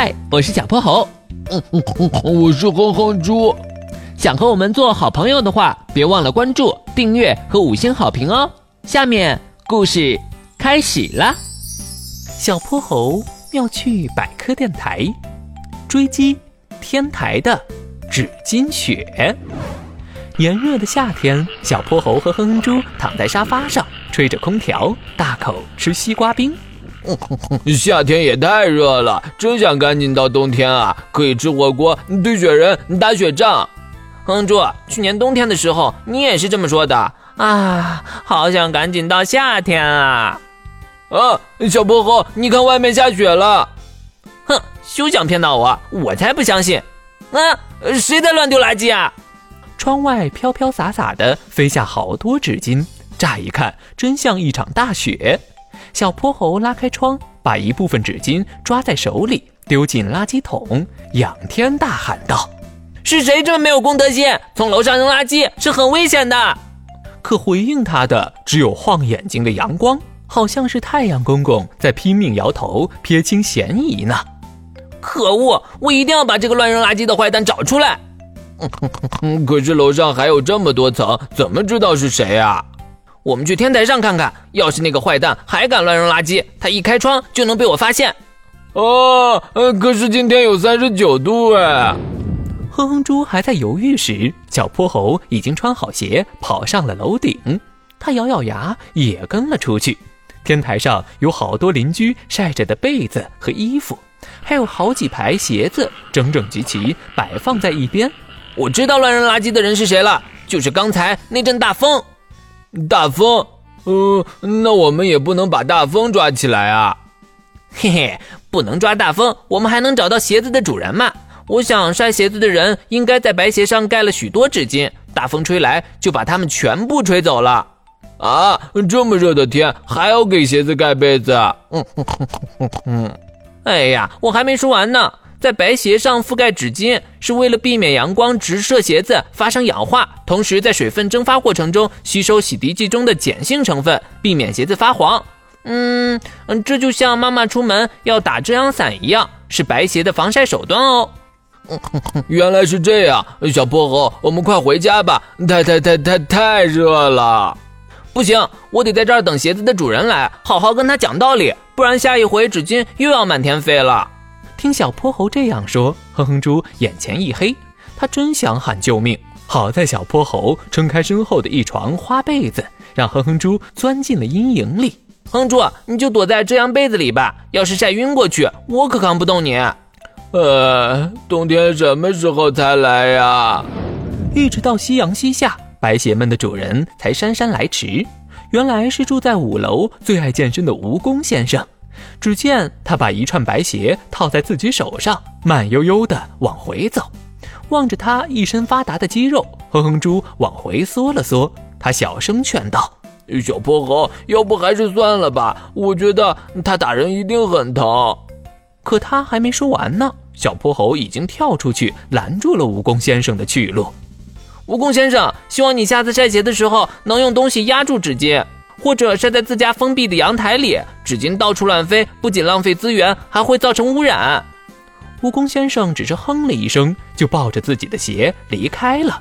嗨，我是小泼猴。嗯嗯嗯，我是哼哼猪。想和我们做好朋友的话，别忘了关注、订阅和五星好评哦。下面故事开始啦。小泼猴妙趣百科电台，追击天台的纸巾雪。炎热的夏天，小泼猴和哼哼猪躺在沙发上，吹着空调，大口吃西瓜冰。夏天也太热了，真想赶紧到冬天啊！可以吃火锅、堆雪人、打雪仗。哼猪，去年冬天的时候你也是这么说的啊！好想赶紧到夏天啊！啊，小泼猴，你看外面下雪了！哼，休想骗到我，我才不相信！啊，谁在乱丢垃圾啊？窗外飘飘洒洒的飞下好多纸巾，乍一看真像一场大雪。小泼猴拉开窗，把一部分纸巾抓在手里，丢进垃圾桶，仰天大喊道：“是谁这么没有公德心？从楼上扔垃圾是很危险的。”可回应他的只有晃眼睛的阳光，好像是太阳公公在拼命摇头，撇清嫌疑呢。可恶！我一定要把这个乱扔垃圾的坏蛋找出来。可是楼上还有这么多层，怎么知道是谁啊？我们去天台上看看，要是那个坏蛋还敢乱扔垃圾，他一开窗就能被我发现。哦，呃可是今天有三十九度哎！哼哼猪还在犹豫时，小泼猴已经穿好鞋跑上了楼顶。他咬咬牙也跟了出去。天台上有好多邻居晒着的被子和衣服，还有好几排鞋子整整齐齐摆放在一边。我知道乱扔垃圾的人是谁了，就是刚才那阵大风。大风，呃，那我们也不能把大风抓起来啊。嘿嘿，不能抓大风，我们还能找到鞋子的主人嘛？我想晒鞋子的人应该在白鞋上盖了许多纸巾，大风吹来就把它们全部吹走了。啊，这么热的天还要给鞋子盖被子？嗯哼哼哼哼。哎呀，我还没说完呢。在白鞋上覆盖纸巾，是为了避免阳光直射鞋子发生氧化，同时在水分蒸发过程中吸收洗涤剂中的碱性成分，避免鞋子发黄。嗯嗯，这就像妈妈出门要打遮阳伞一样，是白鞋的防晒手段哦。原来是这样，小泼猴，我们快回家吧，太太太太太热了。不行，我得在这儿等鞋子的主人来，好好跟他讲道理，不然下一回纸巾又要满天飞了。听小泼猴这样说，哼哼猪眼前一黑，他真想喊救命。好在小泼猴撑开身后的一床花被子，让哼哼猪钻进了阴影里。哼猪，你就躲在遮阳被子里吧，要是晒晕过去，我可扛不动你。呃，冬天什么时候才来呀？一直到夕阳西下，白鞋们的主人才姗姗来迟。原来是住在五楼、最爱健身的蜈蚣先生。只见他把一串白鞋套在自己手上，慢悠悠地往回走。望着他一身发达的肌肉，哼哼猪往回缩了缩。他小声劝道：“小泼猴，要不还是算了吧？我觉得他打人一定很疼。”可他还没说完呢，小泼猴已经跳出去拦住了蜈蚣先生的去路。蜈蚣先生，希望你下次晒鞋的时候能用东西压住纸巾。或者晒在自家封闭的阳台里，纸巾到处乱飞，不仅浪费资源，还会造成污染。蜈蚣先生只是哼了一声，就抱着自己的鞋离开了。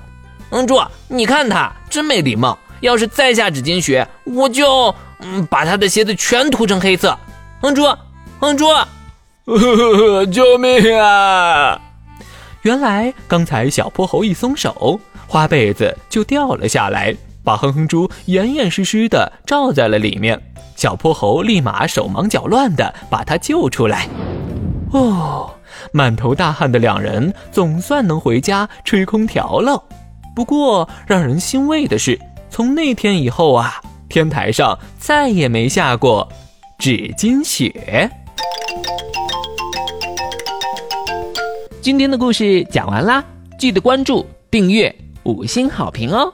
嗯，猪，你看他真没礼貌。要是再下纸巾雪，我就嗯把他的鞋子全涂成黑色。哼猪，哼猪，救命啊！原来刚才小泼猴一松手，花被子就掉了下来。把哼哼猪严严实实的罩在了里面，小泼猴立马手忙脚乱的把他救出来。哦，满头大汗的两人总算能回家吹空调了。不过让人欣慰的是，从那天以后啊，天台上再也没下过纸巾雪。今天的故事讲完啦，记得关注、订阅、五星好评哦！